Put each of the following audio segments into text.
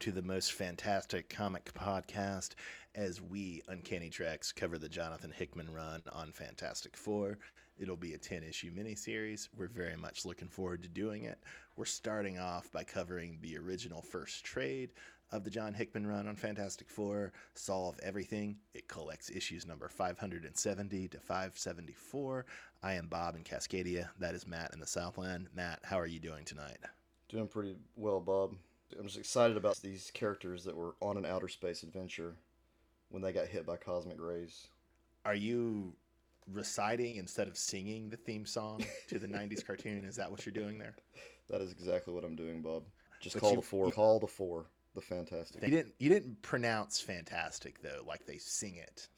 To the most fantastic comic podcast as we, Uncanny Treks, cover the Jonathan Hickman run on Fantastic Four. It'll be a 10 issue miniseries. We're very much looking forward to doing it. We're starting off by covering the original first trade of the John Hickman run on Fantastic Four, Solve Everything. It collects issues number 570 to 574. I am Bob in Cascadia. That is Matt in the Southland. Matt, how are you doing tonight? Doing pretty well, Bob. I'm just excited about these characters that were on an outer space adventure when they got hit by cosmic rays. Are you reciting instead of singing the theme song to the 90s cartoon? Is that what you're doing there? That is exactly what I'm doing, Bob. Just But call you- the four. Call the four. The fantastic. You didn't you didn't pronounce fantastic though, like they sing it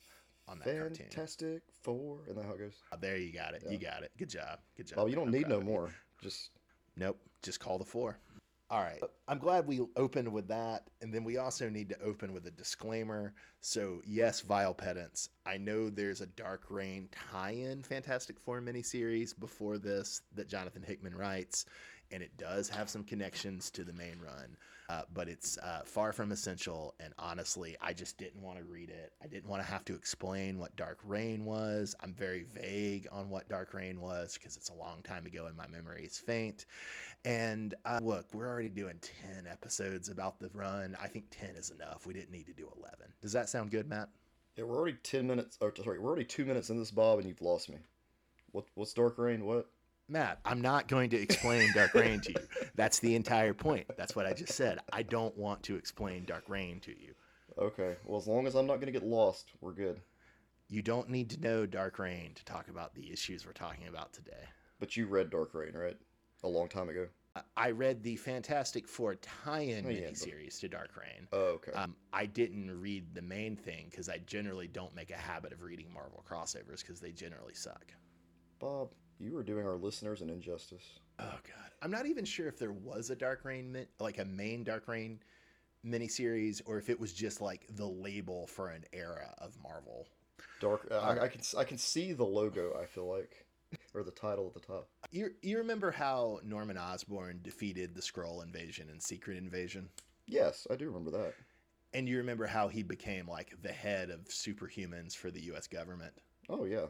on that cartoon. Fantastic four. Isn't that how it goes? Oh, there you got it. You got it. Good job. Good job. Bob, you don't I'm need no more. Just Nope. Just call the four. All right. I'm glad we opened with that. And then we also need to open with a disclaimer. So, yes, Vile Pedants, I know there's a Dark Reign tie in Fantastic Four miniseries before this that Jonathan Hickman writes. And it does have some connections to the main run, uh, but it's uh, far from essential. And honestly, I just didn't want to read it. I didn't want to have to explain what Dark Reign was. I'm very vague on what Dark Reign was because it's a long time ago and my memory is faint. And uh, look, we're already doing 10 episodes about the run. I think 10 is enough. We didn't need to do 11. Does that sound good, Matt? yeah, we're already ten minutes. Or sorry, we're already two minutes in this, Bob, and you've lost me. What? What's Dark Reign? What? Matt, I'm not going to explain Dark Reign to you. That's the entire point. That's what I just said. I don't want to explain Dark Reign to you. Okay. Well, as long as I'm not going to get lost, we're good. You don't need to know Dark Reign to talk about the issues we're talking about today. But you read Dark Reign, right? A long time ago. I- read the Fantastic Four tie-in Oh, yeah, but- miniseries to Dark Reign. Oh, okay. Um, I didn't read the main thing because I generally don't make a habit of reading Marvel crossovers because they generally suck. Bob, you were doing our listeners an injustice. Oh god, I'm not even sure if there was a Dark Reign, like a main Dark Reign miniseries, or if it was just like the label for an era of Marvel. Dark. Uh, I, uh, I can I can see the logo. I feel like, or the title at the top. You you remember how Norman Osborn defeated the Skrull invasion and Secret Invasion, Yes, I do remember that. and you remember how he became like the head of superhumans for the U.S. government. Oh yeah.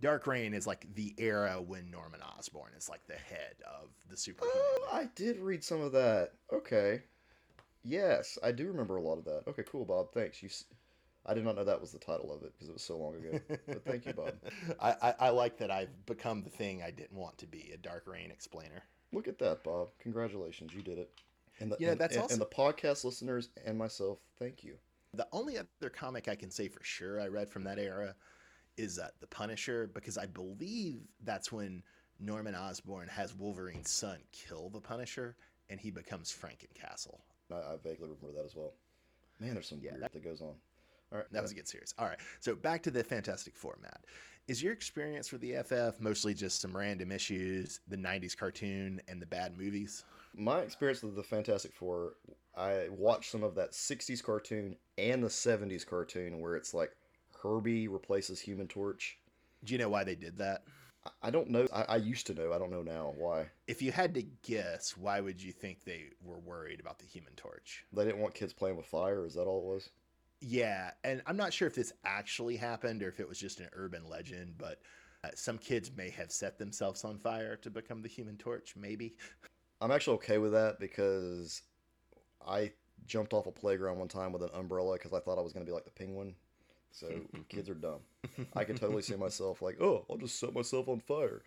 Dark Reign is like the era when Norman Osborn is like the head of the superhuman. Oh, I did read some of that. Okay. Yes, I do remember a lot of that. Okay, cool, Bob. Thanks. You. s- I did not know that was the title of it because it was so long ago. But thank you, Bob. I, I, I like that I've become the thing I didn't want to be, a Dark Reign explainer. Look at that, Bob. Congratulations, you did it. And the, Yeah, and, that's and, also- and the podcast listeners and myself, thank you. The only other comic I can say for sure I read from that era is uh, The Punisher, because I believe that's when Norman Osborn has Wolverine's son kill the Punisher, and he becomes Frankencastle. I, I vaguely remember that as well. Man, there's some Yeah, weird that- that goes on. All right. That was a good series. All right, so back to the Fantastic Four, Matt. Is your experience with the FF mostly just some random issues, the '90s cartoon, and the bad movies? My experience with the Fantastic Four, I watched some of that 60s cartoon and the 70s cartoon where it's like Herbie replaces Human Torch. Do you know why they did that? I- I don't know. I, I used to know. I don't know now why. If you had to guess, why would you think they were worried about the Human Torch? They didn't want kids playing with fire. Is that all it was? Yeah, and I'm not sure if this actually happened or if it was just an urban legend, but uh, some kids may have set themselves on fire to become the Human Torch. Maybe. I'm actually okay with that because I jumped off a playground one time with an umbrella because I thought I was going to be like the penguin. So kids are dumb. I could totally see myself like, oh, I'll just set myself on fire.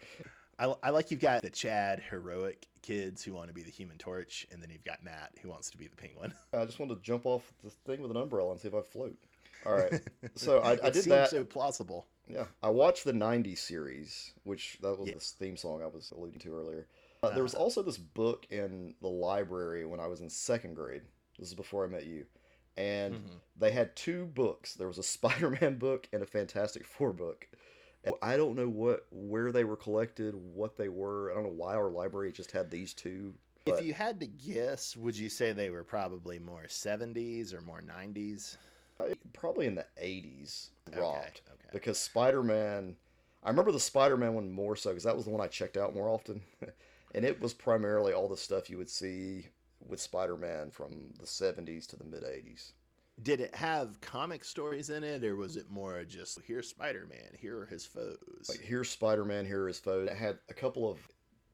I, I like you've got the Chad heroic kids who want to be the Human Torch, and then you've got Matt who wants to be the Penguin. I just wanted to jump off the thing with an umbrella and see if I float. All right. So I, I did seems that. so plausible. Yeah, I watched the '90s series, which that was Yeah. the theme song I was alluding to earlier. Uh, there was also this book in the library when I was in second grade. This is before I met you, and Mhm. they had two books. There was a Spider-Man book and a Fantastic Four book. And I don't know what where they were collected, what they were. I don't know why our library just had these two. But If you had to guess, would you say they were probably more 70s or more 90s? Probably in the '80s, Okay, robbed okay. because Spider-Man. I remember the Spider-Man one more so because that was the one I checked out more often, and it was primarily all the stuff you would see with Spider-Man from the 70s to the mid 80s. Did it have comic stories in it, or was it more just here's Spider Man, here are his foes? Like here's Spider-Man, here are his foes. It had a couple of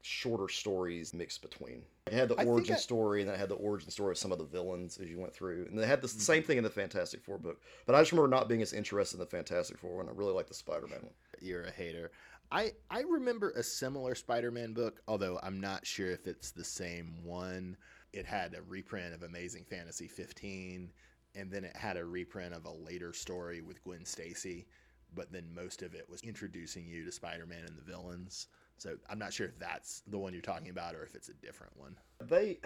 shorter stories mixed between. It had the I origin I- story, and then it had the origin story of some of the villains as you went through. And they had the Mm-hmm. same thing in the Fantastic Four book. But I just remember not being as interested in the Fantastic Four one. I really like the Spider-Man one. You're a hater. I I remember a similar Spider Man book, although I'm not sure if it's the same one. It had a reprint of Amazing Fantasy 15, and then it had a reprint of a later story with Gwen Stacy. But then most of it was introducing you to Spider Man and the villains. So I'm not sure if that's the one you're talking about or if it's a different one. They,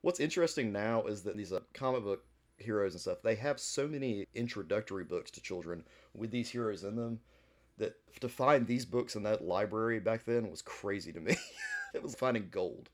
what's interesting now is that these uh, comic book heroes and stuff, they have so many introductory books to children with these heroes in them that to find these books in that library back then was crazy to me. it was finding gold.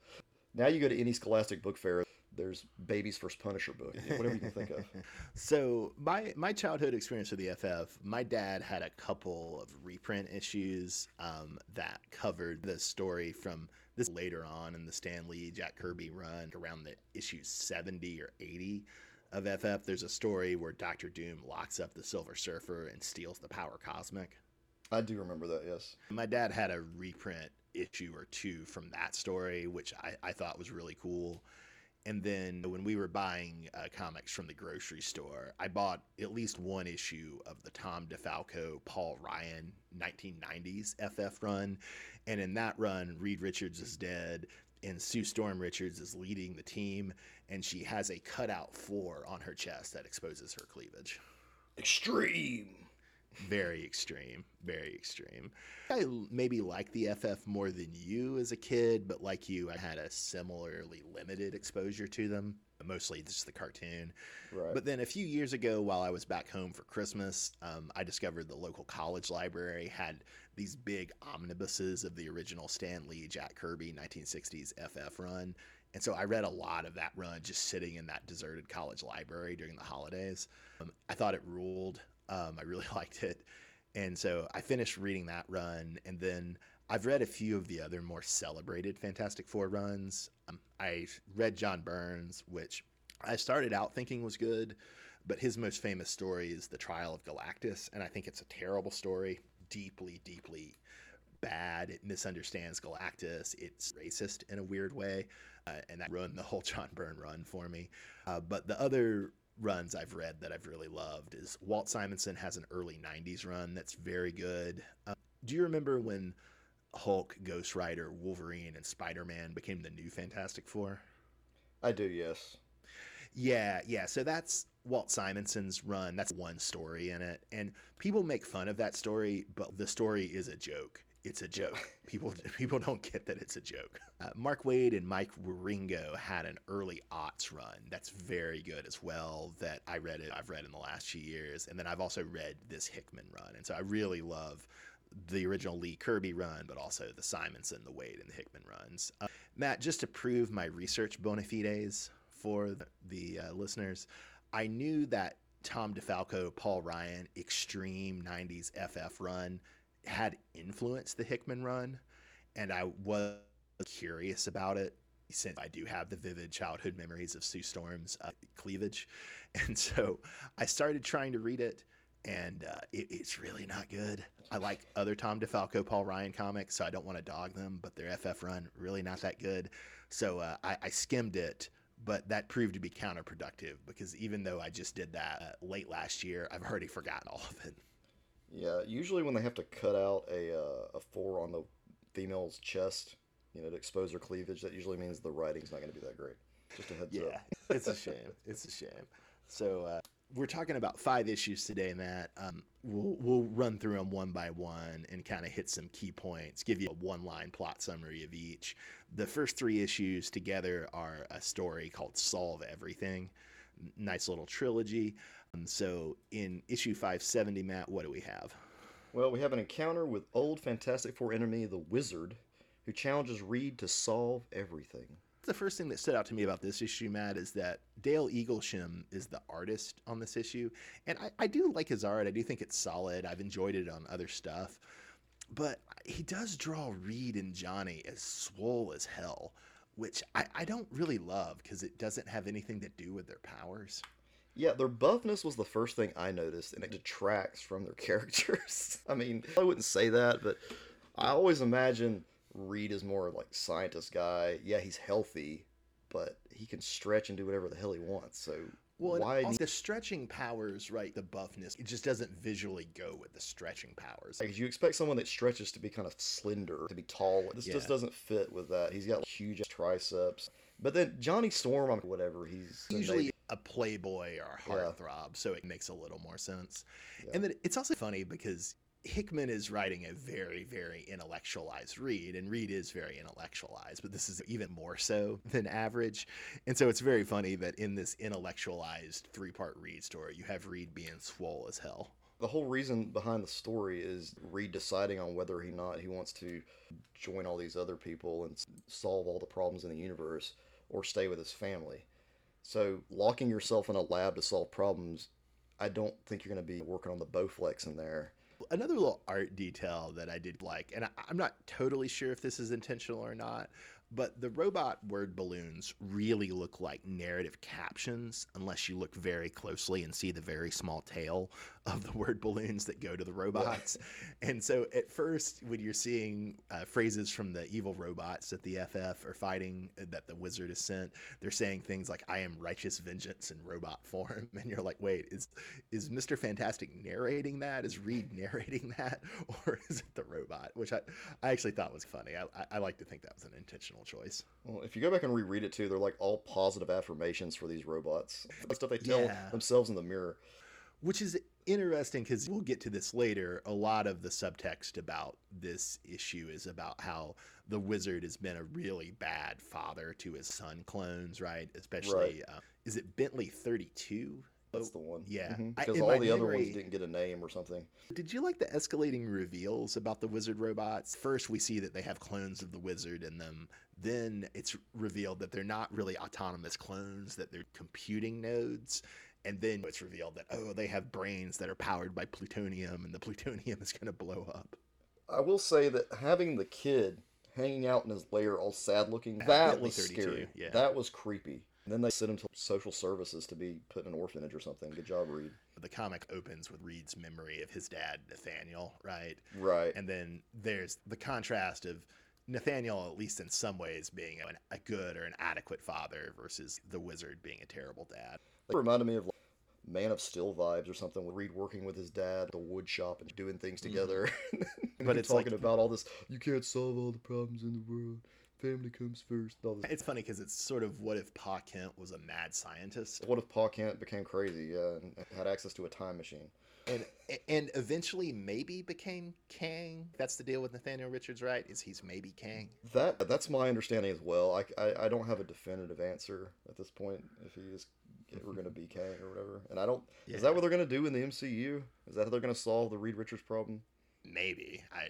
Now you go to any Scholastic book fair, there's Baby's First Punisher book, whatever you can think of. So my my childhood experience with the FF, my dad had a couple of reprint issues um, that covered the story from this later on in the Stan Lee Jack Kirby run around the issue seventy or eighty of FF. There's a story where Doctor Doom locks up the Silver Surfer and steals the Power Cosmic. I do remember that, yes. My dad had a reprint issue or two from that story, which I, I thought was really cool. And then when we were buying uh, comics from the grocery store, I bought at least one issue of the Tom DeFalco, Paul Ryan 1990s FF run. And in that run, Reed Richards is dead and Sue Storm Richards is leading the team. And she has a cutout four on her chest that exposes her cleavage Extreme! Very extreme very extreme. I maybe like the ff more than you as a kid but like you i had a similarly limited exposure to them mostly just the cartoon. Right. but then a few years ago while i was back home for christmas um, i discovered the local college library had these big omnibuses of the original stan lee jack kirby 1960s ff run. And so i read a lot of that run just sitting in that deserted college library during the holidays. Um, i thought it ruled um, I really liked it. And so I finished reading that run. And then I've read a few of the other more celebrated Fantastic Four runs. Um, I read John Byrne's, which I started out thinking was good, but his most famous story is The Trial of Galactus. And I think it's a terrible story, deeply, deeply bad. It misunderstands Galactus. It's racist in a weird way. Uh, and that ruined the whole John Byrne run for me. Uh, but the other runs I've read that I've really loved is Walt Simonson has an early 90s run that's very good. Uh, do you remember when Hulk, Ghost Rider, Wolverine, and Spider Man became the new Fantastic Four? I do, yes. Yeah, yeah. So that's Walt Simonson's run. That's one story in it. And people make fun of that story, but the story is a joke. It's a joke. People people don't get that it's a joke. Uh, Mark Waid and Mike Wieringo had an early aughts run that's very good as well. That I read it. I've read in the last few years, and then I've also read this Hickman run, and so I really love the original Lee Kirby run, but also the Simonson, the Waid, and the Hickman runs. Uh, Matt, just to prove my research bona fides for the, the uh, listeners, I knew that Tom DeFalco, Paul Ryan, extreme 90s FF run had influenced the Hickman run, and I was curious about it since I do have the vivid childhood memories of Sue Storm's uh, cleavage. And so I started trying to read it, and uh, it, it's really not good. I like other Tom DeFalco, Paul Ryan comics, so I don't want to dog them, but their FF run really not that good. So uh, I, I skimmed it, but that proved to be counterproductive because even though I just did that uh, late last year, I've already forgotten all of it. Yeah, usually when they have to cut out a uh, a four on the female's chest, you know, to expose her cleavage, that usually means the writing's not going to be that great. Just a heads Yeah, up. it's a shame. It's a shame. So uh, we're talking about five issues today, Matt. Um, we'll we'll run through them one by one and kind of hit some key points. Give you a one-line plot summary of each. The first three issues together are a story called "Solve Everything." Nice little trilogy. Um, so in issue 570, Matt, what do we have? Well, we have an encounter with old Fantastic Four enemy, the Wizard, who challenges Reed to solve everything. The first thing that stood out to me about this issue, Matt, is that Dale Eaglesham is the artist on this issue. And I, I do like his art. I do think it's solid. I've enjoyed it on other stuff. But he does draw Reed and Johnny as swole as hell, which I, I don't really love because it doesn't have anything to do with their powers. Yeah, their buffness was the first thing I noticed, and it detracts from their characters. I mean, I wouldn't say that, but I always imagine Reed is more like scientist guy. Yeah, he's healthy, but he can stretch and do whatever the hell he wants. So Well, why? also the stretching powers, right? The buffness, it just doesn't visually go with the stretching powers. Like, you expect someone that stretches to be kind of slender, to be tall. This just doesn't fit with that. He's got huge triceps. But then Johnny Storm, whatever. He's Usually a playboy or a Yeah. heartthrob, so it makes a little more sense. Yeah. And then it's also funny because Hickman is writing a very, very intellectualized Reed, and Reed is very intellectualized, but this is even more so than average. And so it's very funny that in this intellectualized three part Reed story, you have Reed being swole as hell. the whole reason behind the story is Reed deciding on whether or not he wants to join all these other people and solve all the problems in the universe or stay with his family. So locking yourself in a lab to solve problems, I don't think you're going to be working on the Bowflex in there. Another little art detail that I did like, and I, I'm not totally sure if this is intentional or not, but the robot word balloons really look like narrative captions unless you look very closely and see the very small tail of the word balloons that go to the robots. and so at first, when you're seeing uh, phrases from the evil robots that the FF are fighting, uh, that the wizard has sent, they're saying things like, I am righteous vengeance in robot form. And you're like, wait, is, is Mr. Fantastic narrating that? Is Reed narrating that? Or is it the robot? Which I, I actually thought was funny. I, I, I like to think that was an intentional choice. Well, if you go back and reread it too, they're like all positive affirmations for these robots. The stuff they tell Yeah. themselves in the mirror. Which is interesting because we'll get to this later. A lot of the subtext about this issue is about how the wizard has been a really bad father to his son clones, right? Especially, uh, is it Bentley 32? That's the one. Yeah. Mhm. Because in all the other ones didn't get a name or something. Did you like the escalating reveals about the wizard robots? First, we see that they have clones of the wizard in them. Then it's revealed that they're not really autonomous clones, that they're computing nodes. And then it's revealed that, oh, they have brains that are powered by plutonium, and the plutonium is going to blow up. I will say that having the kid hanging out in his lair all sad looking, that was scary. yeah. That was creepy. And then they sent him to social services to be put in an orphanage or something. Good job, Reed. The comic opens with Reed's memory of his dad, Nathaniel, right? Right. And then there's the contrast of Nathaniel, at least in some ways, being an, a good or an adequate father versus the wizard being a terrible dad. It reminded me of Man of Steel vibes or something with Reed working with his dad at the wood shop and doing things mm-hmm. together. But but it's it's talking like- about all this. You can't solve all the problems in the world. Family comes first. All this. It's funny because it's sort of what if Pa Kent was a mad scientist, What if Pa Kent became crazy? Yeah, and had access to a time machine. and and eventually maybe became Kang. That's the deal with Nathaniel Richards, right? Is he's maybe Kang? That that's my understanding as well. I, I, I don't have a definitive answer at this point if he is we're going to be Kang or whatever. And I don't. Is that what they're going to do in the MCU? Is that how they're going to solve the Reed Richards problem? Maybe. I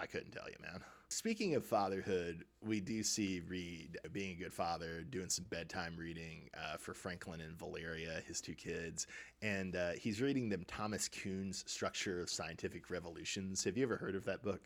I couldn't tell you, man. Speaking of fatherhood, we do see Reed being a good father, doing some bedtime reading uh, for Franklin and Valeria, his two kids, and uh, he's reading them Thomas Kuhn's Structure of Scientific Revolutions. Have you ever heard of that book?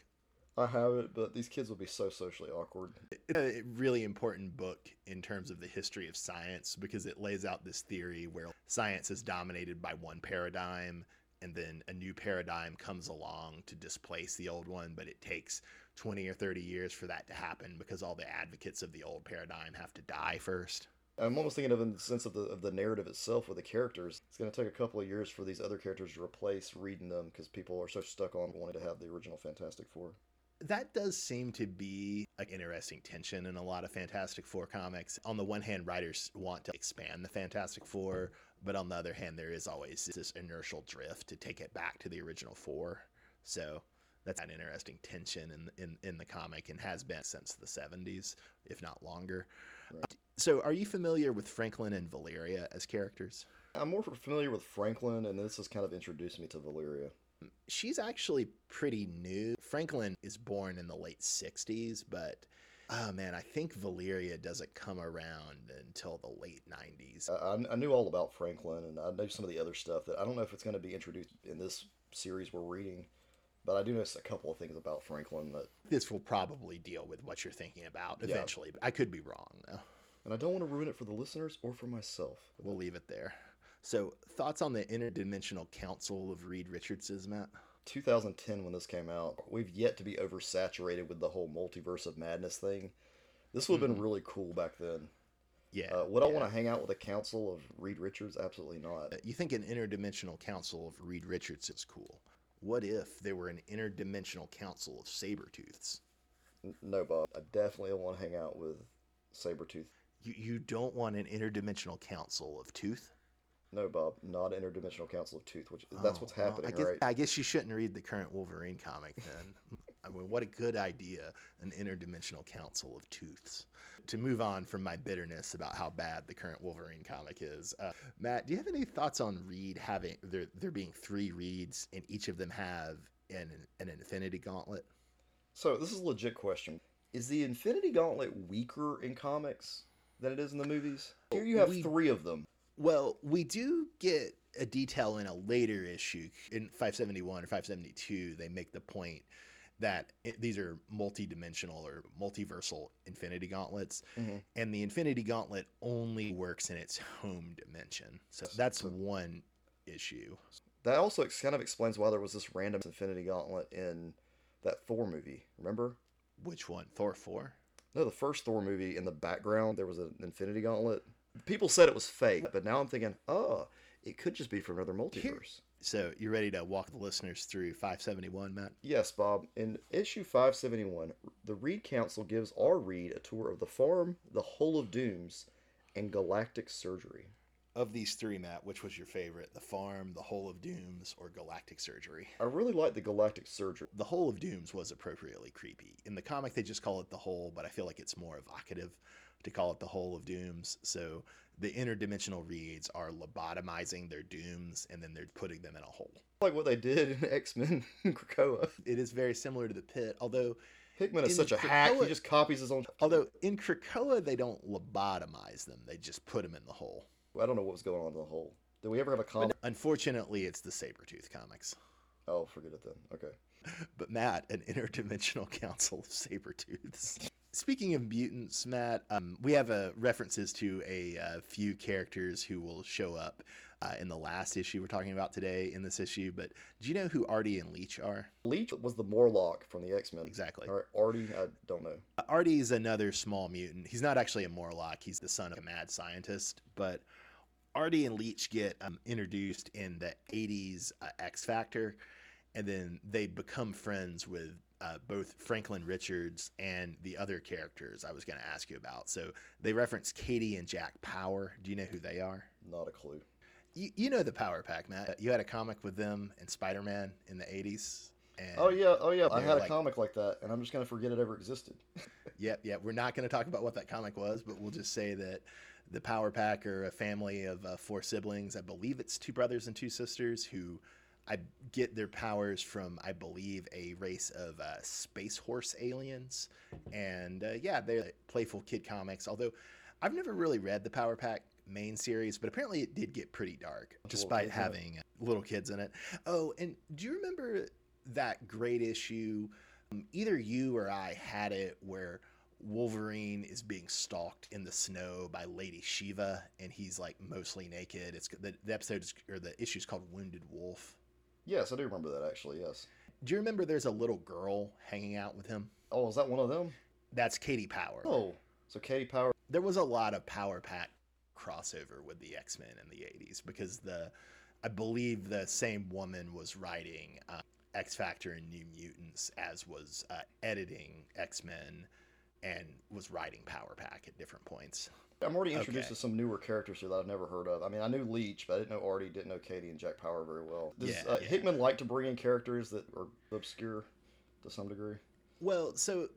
I have it, but these kids will be so socially awkward. It's a really important book in terms of the history of science because it lays out this theory where science is dominated by one paradigm and then a new paradigm comes along to displace the old one, but it takes 20 or 30 years for that to happen because all the advocates of the old paradigm have to die first. I'm almost thinking of in the sense of the of the narrative itself with the characters. It's going to take a couple of years for these other characters to replace reading them because people are so stuck on wanting to have the original Fantastic Four. That does seem to be an interesting tension in a lot of Fantastic Four comics. On the one hand, writers want to expand the Fantastic Four, but on the other hand, there is always this inertial drift to take it back to the original four. So that's an interesting tension in in, in the comic and has been since the 70s, if not longer. Right. So, are you familiar with Franklin and Valeria as characters? I'm more familiar with Franklin, and this has kind of introduced me to Valeria. She's actually pretty new. Franklin is born in the late 60s, but oh man, I think Valeria doesn't come around until the late 90s. I, I- knew all about Franklin, and I know some of the other stuff that I don't know if it's going to be introduced in this series we're reading, But I do know a couple of things about Franklin that, This will probably deal with what you're thinking about Yeah. eventually, but I could be wrong though. and I don't want to ruin it for the listeners or for myself. We'll leave it there. So, thoughts on the interdimensional council of Reed Richards's, Matt? 2010 when this came out, we've yet to be oversaturated with the whole multiverse of madness thing. This would have been really cool back then. Yeah. Uh, would I want to hang out with a council of Reed Richards? Absolutely not. You think an interdimensional council of Reed Richards is cool? What if there were an interdimensional council of Sabretooths? N- No, Bob. I definitely don't want to hang out with Sabretooth. You, you don't want an interdimensional council of Tooth? No, Bob. Not interdimensional council of tooth, which that's Oh, what's well, happening, I guess, right? I guess you shouldn't read the current Wolverine comic then. I mean, what a good idea, an interdimensional council of tooths. To move on from my bitterness about how bad the current Wolverine comic is, uh, Matt, do you have any thoughts on Reed having there there being three Reeds and each of them have an an Infinity Gauntlet? So this is a legit question. Is the Infinity Gauntlet weaker in comics than it is in the movies? Here you have We- three of them. Well, we do get a detail in a later issue in 571 or 572. They make the point that it, these are multi-dimensional or multiversal Infinity Gauntlets, Mhm. and the Infinity Gauntlet only works in its home dimension. So that's one issue. That also ex- kind of explains why there was this random Infinity Gauntlet in that Thor movie. Remember? Which one? Thor 4? No, the first Thor movie in the background there was an Infinity Gauntlet. People said it was fake, but now I'm thinking, oh, it could just be from another multiverse. So you ready to walk the listeners through 571, Matt? Yes, Bob. In issue 571, the Reed Council gives our Reed a tour of the farm, the Hole of Dooms, and Galactic Surgery. Of these three, Matt, which was your favorite? The Farm, The Hole of Dooms, or Galactic Surgery? I really like the Galactic Surgery. The Hole of Dooms was appropriately creepy. In the comic, they just call it the Hole, but I feel like it's more evocative to call it the Hole of Dooms. So the interdimensional reeds are lobotomizing their dooms and then they're putting them in a hole. Like what they did in X Men Krakoa. It is very similar to the pit, although Hickman is such a hack, he just copies his own. although in Krakoa they don't lobotomize them; they just put them in the hole. I don't know what was going on in the hole. Did we ever have a comic? But unfortunately, it's the Sabretooth comics. Oh, forget it then. Okay. But Matt, an interdimensional council of Sabretooths. Speaking of mutants, Matt, um, we have uh, references to a uh, few characters who will show up uh, in the last issue we're talking about today in this issue. But do you know who Artie and Leech are? Leech was the Morlock from the X Men. Exactly. Right, Artie, I don't know. Uh, Artie is another small mutant. He's not actually a Morlock. He's the son of a mad scientist. But Artie and Leech get um, introduced in the 80s uh, X Factor, and then they become friends with uh, both Franklin Richards and the other characters I was going to ask you about. So they reference Katie and Jack Power. Do you know who they are? Not a clue. You, you know the Power Pack, Matt. You had a comic with them and Spider Man in the 80s. And Oh yeah, oh yeah. I had a comic like that, and I'm just gonna forget it ever existed. Yep, yep. We're not going to talk about what that comic was, but we'll just say that the Power Pack are a family of uh, four siblings. I believe it's two brothers and two sisters who I get their powers from, I believe, a race of uh, space horse aliens. And uh, yeah, they're playful kid comics. Although I've never really read the Power Pack main series, but apparently it did get pretty dark, despite it. having uh, little kids in it. Oh, and do you remember that great issue? Um, either you or I had it where Wolverine is being stalked in the snow by Lady Shiva, and he's like mostly naked. It's the, the episode is, or the issue is called Wounded Wolf. Yes, I do remember that actually. Yes. Do you remember there's a little girl hanging out with him? Oh, is that one of them? That's Katie Power. Oh, so Katie Power. There was a lot of Power Pack crossover with the X Men in the 80s because the, I believe the same woman was writing uh, X Factor and New Mutants as was uh, editing X Men and was writing Power Pack at different points. I'm already introduced Okay. to some newer characters here that I've never heard of. I mean, I knew Leech, but I didn't know Artie, didn't know Katie and Jack Power very well. Does Yeah, uh, yeah. Hickman like to bring in characters that are obscure to some degree? Well, so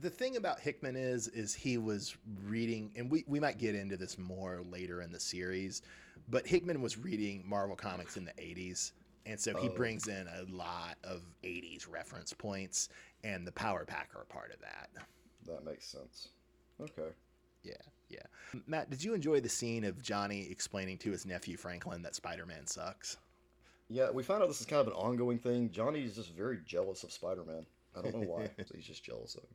the thing about Hickman is is he was reading and we, we might get into this more later in the series, but Hickman was reading Marvel comics in the 80s. And so he Oh. brings in a lot of 80s reference points and the Power Pack are part of that. That makes sense. Okay. Yeah, yeah. Matt, did you enjoy the scene of Johnny explaining to his nephew Franklin that Spider-Man sucks? Yeah, we found out this is kind of an ongoing thing. Johnny is just very jealous of Spider-Man. I don't know why. He's just jealous of him.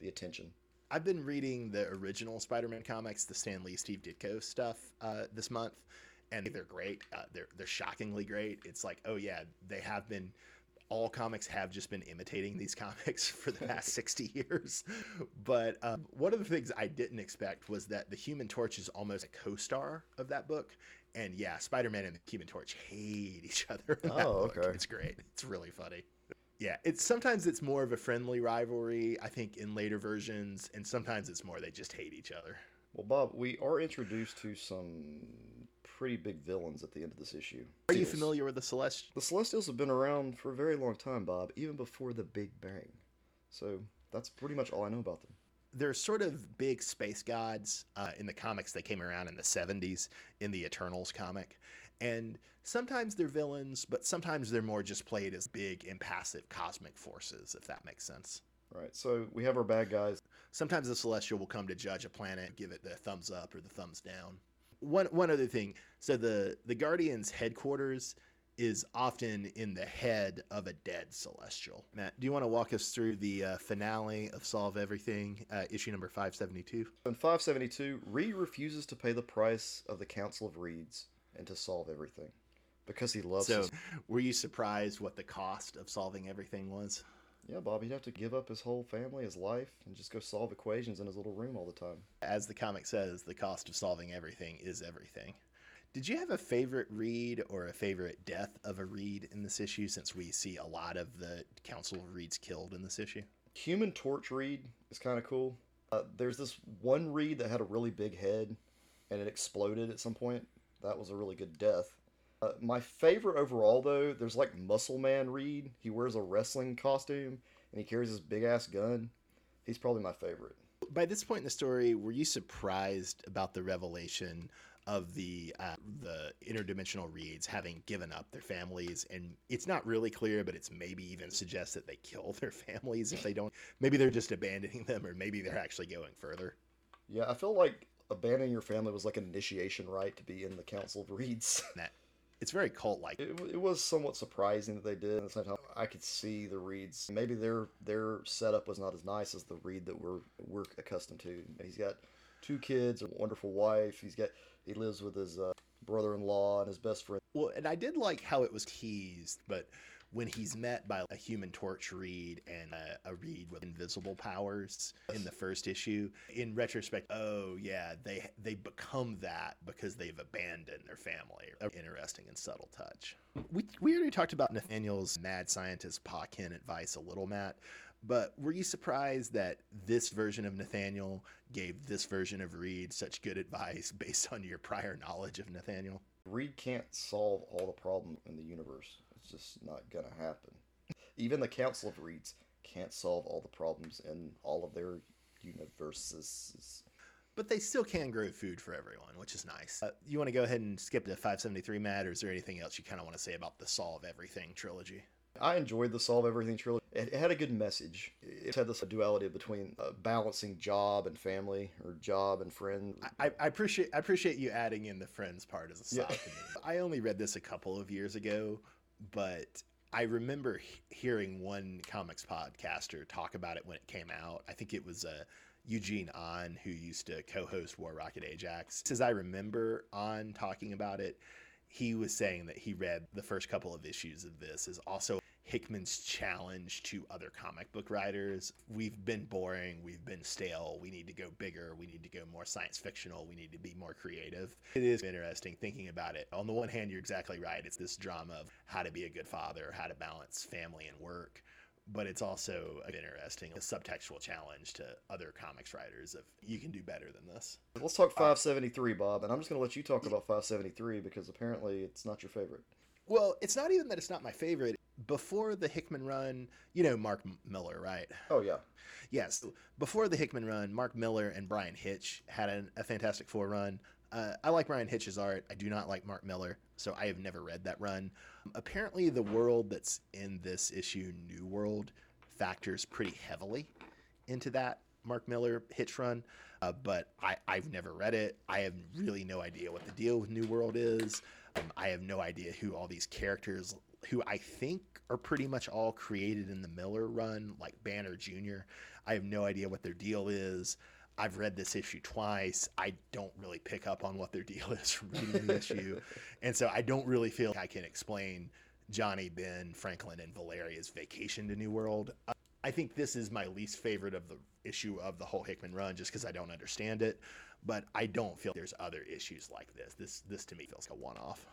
the attention. I've been reading the original Spider-Man comics, the Stan Lee, Steve Ditko stuff uh, this month, and they're great. Uh, they're they're shockingly great. It's like, oh yeah, they have been. All comics have just been imitating these comics for the past 60 years. But um, one of the things I didn't expect was that the Human Torch is almost a co star of that book. And yeah, Spider Man and the Human Torch hate each other. Oh, book. okay. It's great. It's really funny. Yeah, it's sometimes it's more of a friendly rivalry, I think, in later versions, and sometimes it's more they just hate each other. Well, Bob, we are introduced to some pretty big villains at the end of this issue. Are you familiar with the Celestials? The Celestials have been around for a very long time, Bob, even before the Big Bang. So that's pretty much all I know about them. They're sort of big space gods uh, in the comics that came around in the 70s in the Eternals comic. And sometimes they're villains, but sometimes they're more just played as big, impassive cosmic forces, if that makes sense. Right. So we have our bad guys. Sometimes the celestial will come to judge a planet, give it the thumbs up or the thumbs down. One one other thing. So the the Guardians headquarters is often in the head of a dead celestial. Matt, do you want to walk us through the uh, finale of Solve Everything, uh, issue number 572? In 572, Reed refuses to pay the price of the Council of Reeds and to solve everything because he loves So, his. were you surprised what the cost of solving everything was? Yeah, Bob, he'd have to give up his whole family, his life, and just go solve equations in his little room all the time. As the comic says, the cost of solving everything is everything. Did you have a favorite Reed or a favorite death of a Reed in this issue since we see a lot of the Council of Reeds killed in this issue? Human Torch Reed is kind of cool. Uh, there's this one Reed that had a really big head and it exploded at some point. That was a really good death. Uh, my favorite overall, though, there's like Muscle Man Reed. He wears a wrestling costume and he carries this big ass gun. He's probably my favorite. By this point in the story, were you surprised about the revelation of the uh, the interdimensional reeds having given up their families? And it's not really clear, but it's maybe even suggests that they kill their families if they don't. Maybe they're just abandoning them, or maybe they're actually going further. Yeah, I feel like abandoning your family was like an initiation rite to be in the Council of Reeds. That it's very cult like. It, it was somewhat surprising that they did. At the same time, I could see the Reeds. Maybe their their setup was not as nice as the Reed that we're we're accustomed to. He's got two kids, a wonderful wife. He's got he lives with his uh, brother-in-law and his best friend. Well, and I did like how it was teased, but when he's met by a human torch reed and a, a reed with invisible powers in the first issue, in retrospect, oh yeah, they they become that because they've abandoned their family. A Interesting and subtle touch. We we already talked about Nathaniel's mad scientist Pa Kent advice a little, Matt. But were you surprised that this version of Nathaniel gave this version of Reed such good advice based on your prior knowledge of Nathaniel? Reed can't solve all the problems in the universe. It's just not gonna happen. Even the Council of Reeds can't solve all the problems in all of their universes. But they still can grow food for everyone, which is nice. Uh, you want to go ahead and skip to 573, Matt, or is there anything else you kind of want to say about the Solve Everything trilogy? I enjoyed the Solve Everything trilogy. It, had a good message. It had this duality between uh, balancing job and family, or job and friend. I, I appreciate I appreciate you adding in the friends part as a side to me. I only read this a couple of years ago, but I remember he- hearing one comics podcaster talk about it when it came out. I think it was uh, Eugene On who used to co-host War Rocket Ajax. As I remember On talking about it, he was saying that he read the first couple of issues of this is also Hickman's challenge to other comic book writers. We've been boring, we've been stale, we need to go bigger, we need to go more science fictional, we need to be more creative. It is interesting thinking about it. On the one hand, you're exactly right. It's this drama of how to be a good father, how to balance family and work. But it's also interesting, a subtextual challenge to other comics writers of you can do better than this. Let's talk 573, Bob, and I'm just going to let you talk about 573 because apparently it's not your favorite. Well, it's not even that it's not my favorite. Before the Hickman run, you know Mark Millar, right? Oh, yeah. Yes. Before the Hickman run, Mark Millar and Bryan Hitch had an, a Fantastic Four run. Uh, I like Bryan Hitch's art. I do not like Mark Millar, so I have never read that run. Apparently, the world that's in this issue, New World, factors pretty heavily into that Mark Millar Hitch run. Uh, but I, I've never read it. I have really no idea what the deal with New World is. Um, I have no idea who all these characters, who I think are pretty much all created in the Millar run, like Banner Jr. I have no idea what their deal is. I've read this issue twice. I don't really pick up on what their deal is from reading the issue. And so I don't really feel like I can explain Johnny, Ben, Franklin, and Valeria's vacation to New World. Uh, I think this is my least favorite of the issue of the whole Hickman run just because I don't understand it. But I don't feel there's other issues like this. This this to me feels like a one off.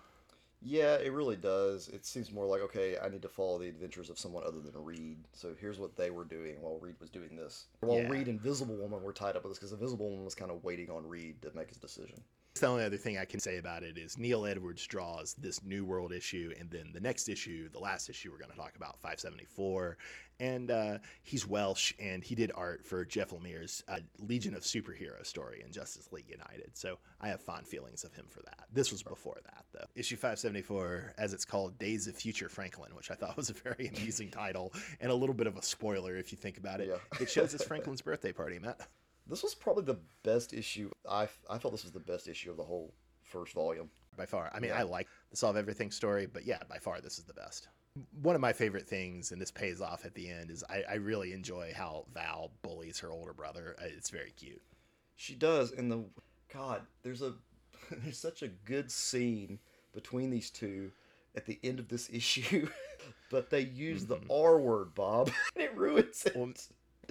Yeah, it really does. It seems more like okay, I need to follow the adventures of someone other than Reed. So here's what they were doing while Reed was doing this. While Yeah. Reed and Visible Woman were tied up with this because Invisible Woman was kind of waiting on Reed to make his decision. The only other thing I can say about it is Neil Edwards draws this New World issue, and then the next issue, the last issue we're going to talk about, 574. And uh, he's Welsh, and he did art for Jeff Lemire's uh, Legion of Superhero story in Justice League United. So I have fond feelings of him for that. This was before that, though. Issue 574, as it's called, Days of Future Franklin, which I thought was a very amusing title and a little bit of a spoiler if you think about it. Yeah. It shows us Franklin's birthday party, Matt. This was probably the best issue. I I felt this was the best issue of the whole first volume. by far. I mean, Yeah. I like the Solve Everything story, but yeah, by far, this is the best. One of my favorite things, and this pays off at the end, is I, I really enjoy how Val bullies her older brother. Uh, It's very cute. She does, and the God, there's a there's such a good scene between these two at the end of this issue, but they use the R word, Bob, and it ruins it. Well,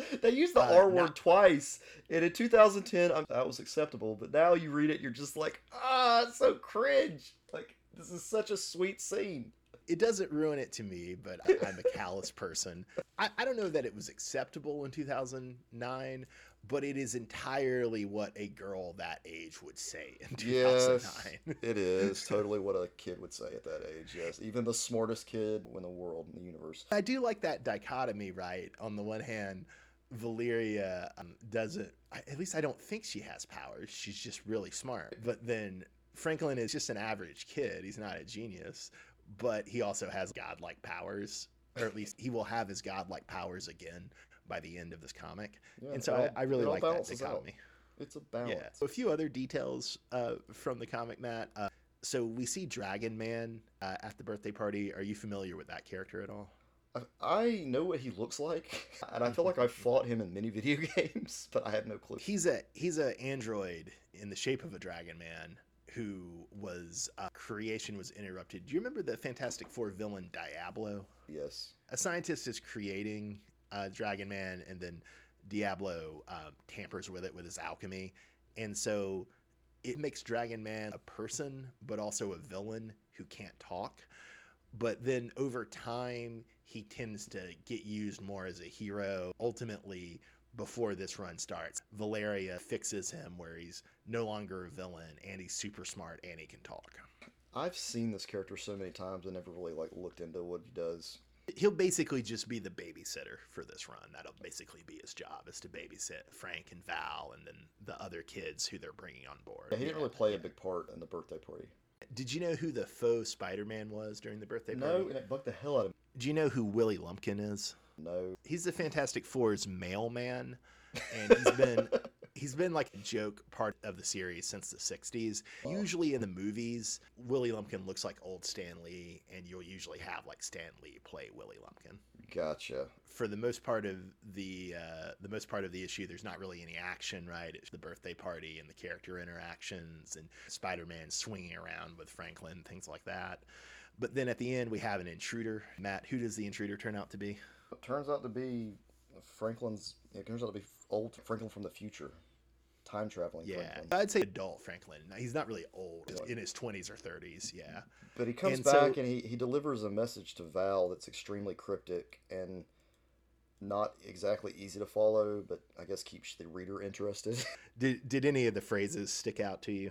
they use the uh, R word twice, and in 2010, I'm, that was acceptable, but now you read it, you're just like, ah, it's so cringe. Like this is such a sweet scene. It doesn't ruin it to me, but I, I'm a callous person. I, I don't know that it was acceptable in 2009, but it is entirely what a girl that age would say in 2009. Yes, it is totally what a kid would say at that age. Yes, even the smartest kid in the world in the universe. I do like that dichotomy, right? On the one hand, Valeria um, doesn't, at least I don't think she has powers. She's just really smart. But then Franklin is just an average kid. He's not a genius, but he also has godlike powers, or at least he will have his godlike powers again by the end of this comic. Yeah, and so all- I, I really like that balances out. dichotomy. It's a balance. Yeah. So a few other details uh, from the comic, Matt. Uh, so we see Dragon Man uh, at the birthday party. Are you familiar with that character at all? I, know what he looks like, and I feel like I've fought him in many video games, but I have no clue. He's a he's a android in the shape of a dragon man who was uh, creation was interrupted. Do you remember the Fantastic Four villain Diablo? Yes. A scientist is creating uh, Dragon Man, and then Diablo um, tampers with it with his alchemy, and so it makes Dragon Man a person, but also a villain who can't talk. But then over time, he tends to get used more as a hero. Ultimately, before this run starts, Valeria fixes him where he's no longer a villain and he's super smart and he can talk. I've seen this character so many times, I never really like looked into what he does. He'll basically just be the babysitter for this run. That'll basically be his job is to babysit Frank and Val and then the other kids who they're bringing on board. Yeah, he didn't really play yeah. a big part in the birthday party. Did you know who the faux Spider-Man was during the birthday party? No, and it bugged the hell out of me. Do you know who Willie Lumpkin is? No. He's the Fantastic Four's mailman, and he's been he's been like a joke part of the series since the 60s. Wow. Usually in the movies, Willie Lumpkin looks like old Stan Lee, and you'll usually have like Stan Lee play Willie Lumpkin. Gotcha. For the most part of the uh, the most part of the issue, there's not really any action, right? It's the birthday party and the character interactions and Spider-Man swinging around with Franklin, things like that. But then at the end, we have an intruder. Matt, who does the intruder turn out to be? It turns out to be Franklin's. It turns out to be old Franklin from the future, time traveling Yeah, Franklin. I'd say adult Franklin. He's not really old. He's in his 20s or 30s. Yeah. But he comes And so- back and he, he delivers a message to Val that's extremely cryptic and not exactly easy to follow, but I guess keeps the reader interested. Did did any of the phrases stick out to you?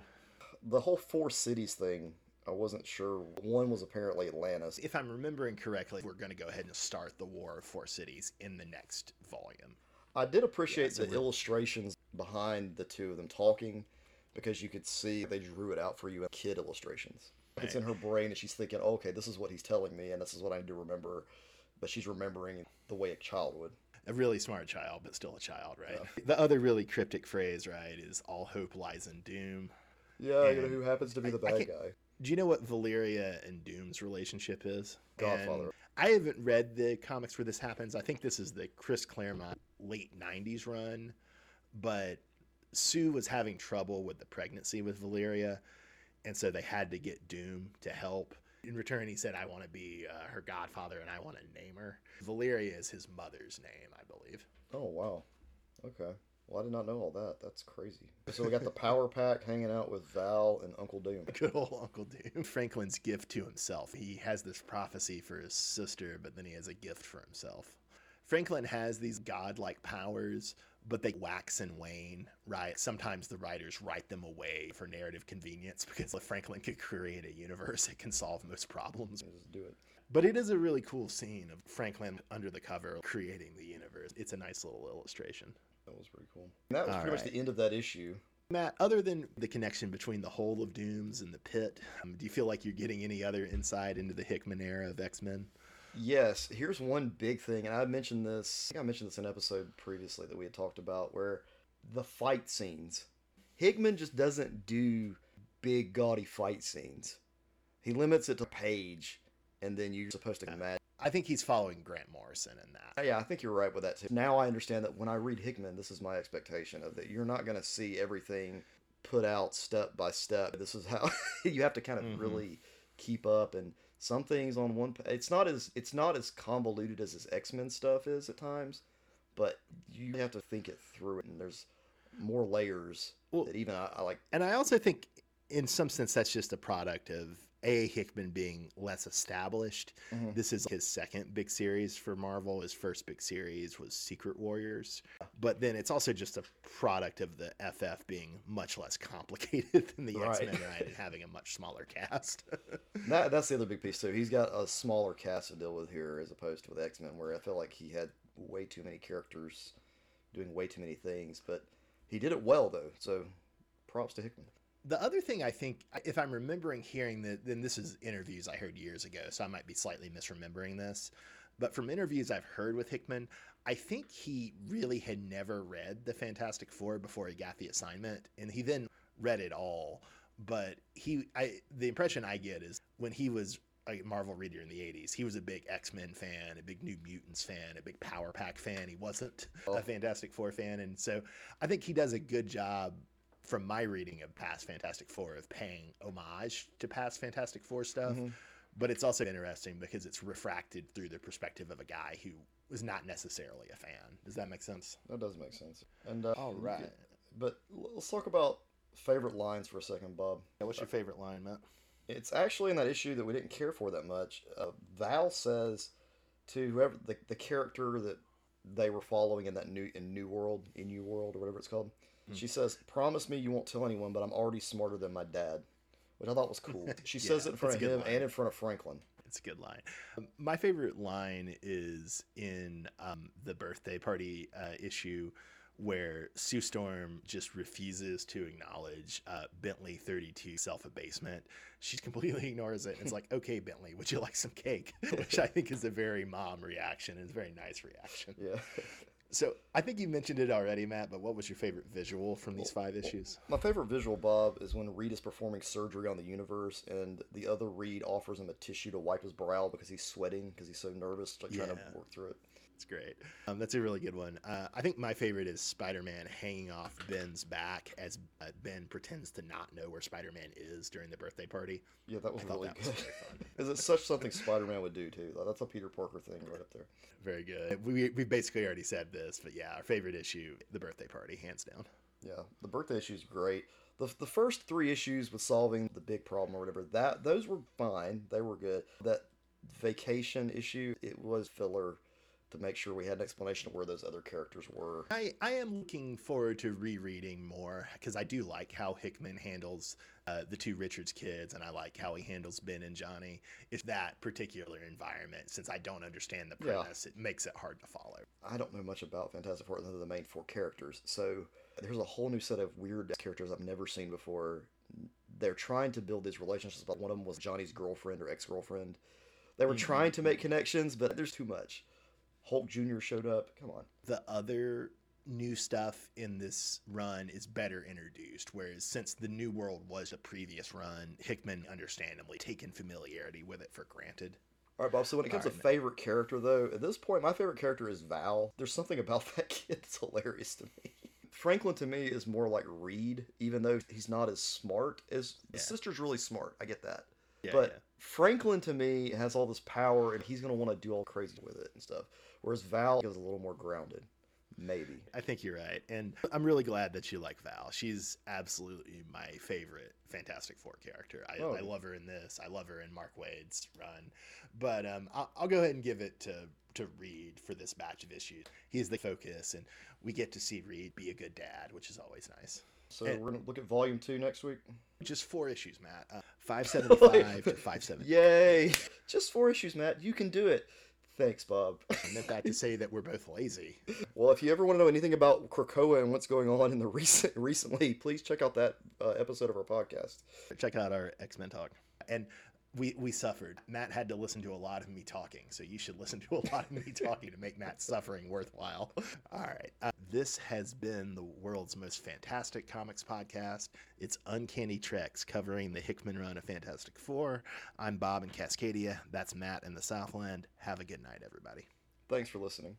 the whole four cities thing, I wasn't sure. One was apparently Atlantis. If I'm remembering correctly, we're going to go ahead and start the War of Four Cities in the next volume. I did appreciate so the we're- illustrations behind the two of them talking because you could see they drew it out for you in kid illustrations. It's in her brain and she's thinking, okay, this is what he's telling me and this is what I need to remember. But she's remembering the way a child would. A really smart child, but still a child, right? The other really cryptic phrase, right, is all hope lies in doom. Yeah, you know, And who happens to be the bad guy? Do you know what Valeria and Doom's relationship is? Godfather. And I haven't read the comics where this happens. I think this is the Chris Claremont late 90s run, but Sue was having trouble with the pregnancy with Valeria, and so they had to get Doom to help. In return, he said, I want to be uh, her godfather and I want to name her. Valeria is his mother's name, I believe. Oh wow. Okay. Well, I did not know all that. That's crazy. So we got the power pack hanging out with Val and Uncle Doom. Good old Uncle Doom. Franklin's gift to himself. He has this prophecy for his sister, but then he has a gift for himself. Franklin has these godlike powers, but they wax and wane, right? Sometimes the writers write them away for narrative convenience because if Franklin could create a universe, it can solve most problems. Just do it. But it is a really cool scene of Franklin under the cover creating the universe. It's a nice little illustration. That was pretty cool. And that was All pretty much the end of that issue. Matt, other than the connection between the whole of Dooms and the pit, um, do you feel like you're getting any other insight into the Hickman era of X Men? Yes, here's one big thing, and I mentioned this. I think I mentioned this in an episode previously that we had talked about, where the fight scenes. Hickman just doesn't do big gaudy fight scenes. He limits it to page, and then you're supposed to imagine. I think he's following Grant Morrison in that. Yeah, I think you're right with that too. Now I understand that when I read Hickman, this is my expectation of that you're not going to see everything put out step by step. This is how you have to kind of Mhm. really keep up and some things on one it's not as it's not as convoluted as his X-Men stuff is at times, but you have to think it through and there's more layers Well- that even I, I like And I also think, in some sense, that's just a product of A. Hickman being less established. Mhm. This is his second big series for Marvel. His first big series was Secret Warriors. But then it's also just a product of the FF being much less complicated than the Right. X Men, right? And having a much smaller cast. That that's the other big piece too. He's got a smaller cast to deal with here as opposed to with X Men, where I feel like he had way too many characters doing way too many things. But he did it well though, so props to Hickman. The other thing I think, if I'm remembering hearing that, then this is interviews I heard years ago, so I might be slightly misremembering this. But from interviews I've heard with Hickman, I think he really had never read the Fantastic Four before he got the assignment, and he then read it all. But he, I, the impression I get is when he was a Marvel reader in the 80s, he was a big X Men fan, a big New Mutants fan, a big Power Pack fan. He wasn't Oh. a Fantastic Four fan, and so I think he does a good job from my reading of past Fantastic Four of paying homage to past Fantastic Four stuff. Mhm. But it's also interesting because it's refracted through the perspective of a guy who was not necessarily a fan. Does that make sense? That does make sense. And uh, All right. but let's talk about favorite lines for a second, Bob. What's your favorite line, Matt? It's actually in that issue that we didn't care for that much. Uh, Val says to whoever the, the character that they were following in that new in New World, in New World or whatever it's called. She says, "Promise me you won't tell anyone, but I'm already smarter than my dad," which I thought was cool. She Yeah, says it in front of him line. and in front of Franklin. It's a good line. Um, my favorite line is in um, the birthday party uh, issue where Sue Storm just refuses to acknowledge uh, Bentley 32 self abasement. She completely ignores it and is like, okay, Bentley, would you like some cake? Which I think is a very mom reaction and it's a very nice reaction. Yeah. So I think you mentioned it already, Matt, but what was your favorite visual from these five issues? My favorite visual, Bob, is when Reed is performing surgery on the universe, and the other Reed offers him a tissue to wipe his brow because he's sweating because he's so nervous, like trying to work through it. It's great. Um, that's a really good one. Uh, I think my favorite is Spider Man hanging off Ben's back as uh, Ben pretends to not know where Spider Man is during the birthday party. Yeah, that was really that good. fun. Is it such something Spider-Man would do too? That's a Peter Parker thing right up there. Very good. We, we basically already said this, but yeah, our favorite issue, the birthday party, hands down. Yeah, the birthday issue is great. The, the first three issues with solving the big problem or whatever that those were fine. They were good. That vacation issue it was filler to make sure we had an explanation of where those other characters were. I, I am looking forward to rereading more because I do like how Hickman handles uh, the two Richards kids, and I like how he handles Ben and Johnny. It's that particular environment. Since I don't understand the Yeah. premise, it makes it hard to follow. I don't know much about Fantastic Four other than the main four characters. So there's a whole new set of weird characters I've never seen before. They're trying to build these relationships, but one of them was Johnny's girlfriend or ex girlfriend. They were Mhm. trying to make connections, but there's too much. Hulk Jr. showed up. Come on. the other new stuff in this run is better introduced. Whereas since the New World was a previous run, Hickman understandably taken familiarity with it for granted. All right, Bob. So when it comes to favorite character, though, at this point, my favorite character is Val. There's something about that kid that's hilarious to me. Franklin to me is more like Reed, even though he's not as smart as the Yeah. sister's really smart. I get that. Yeah, but yeah. Franklin to me has all this power, and he's gonna want to do all crazy with it and stuff. Whereas Val is a little more grounded, maybe. I think you're right. And I'm really glad that you like Val. She's absolutely my favorite Fantastic Four character. I, Oh. I love her in this. I love her in Mark Waid's run. But um, I'll, I'll go ahead and give it to, to Reed for this batch of issues. He's the focus, and we get to see Reed be a good dad, which is always nice. So And- we're gonna look at volume two next week. Just four issues, Matt. Uh, 575 to 570. Yay! Just four issues, Matt. You can do it. Thanks, Bob. I meant that to say that we're both lazy. Well, if you ever want to know anything about Krakoa and what's going on in the recent recently, please check out that uh, episode of our podcast. check out our X Men talk. And we we suffered. Matt had to listen to a lot of me talking, so you should listen to a lot of me talking to make Matt's suffering worthwhile. All right, uh, this has been the world's most fantastic comics podcast. It's Uncanny Treks covering the Hickman run of Fantastic Four. I'm Bob in Cascadia. That's Matt in the Southland. Have a good night, everybody. Thanks for listening.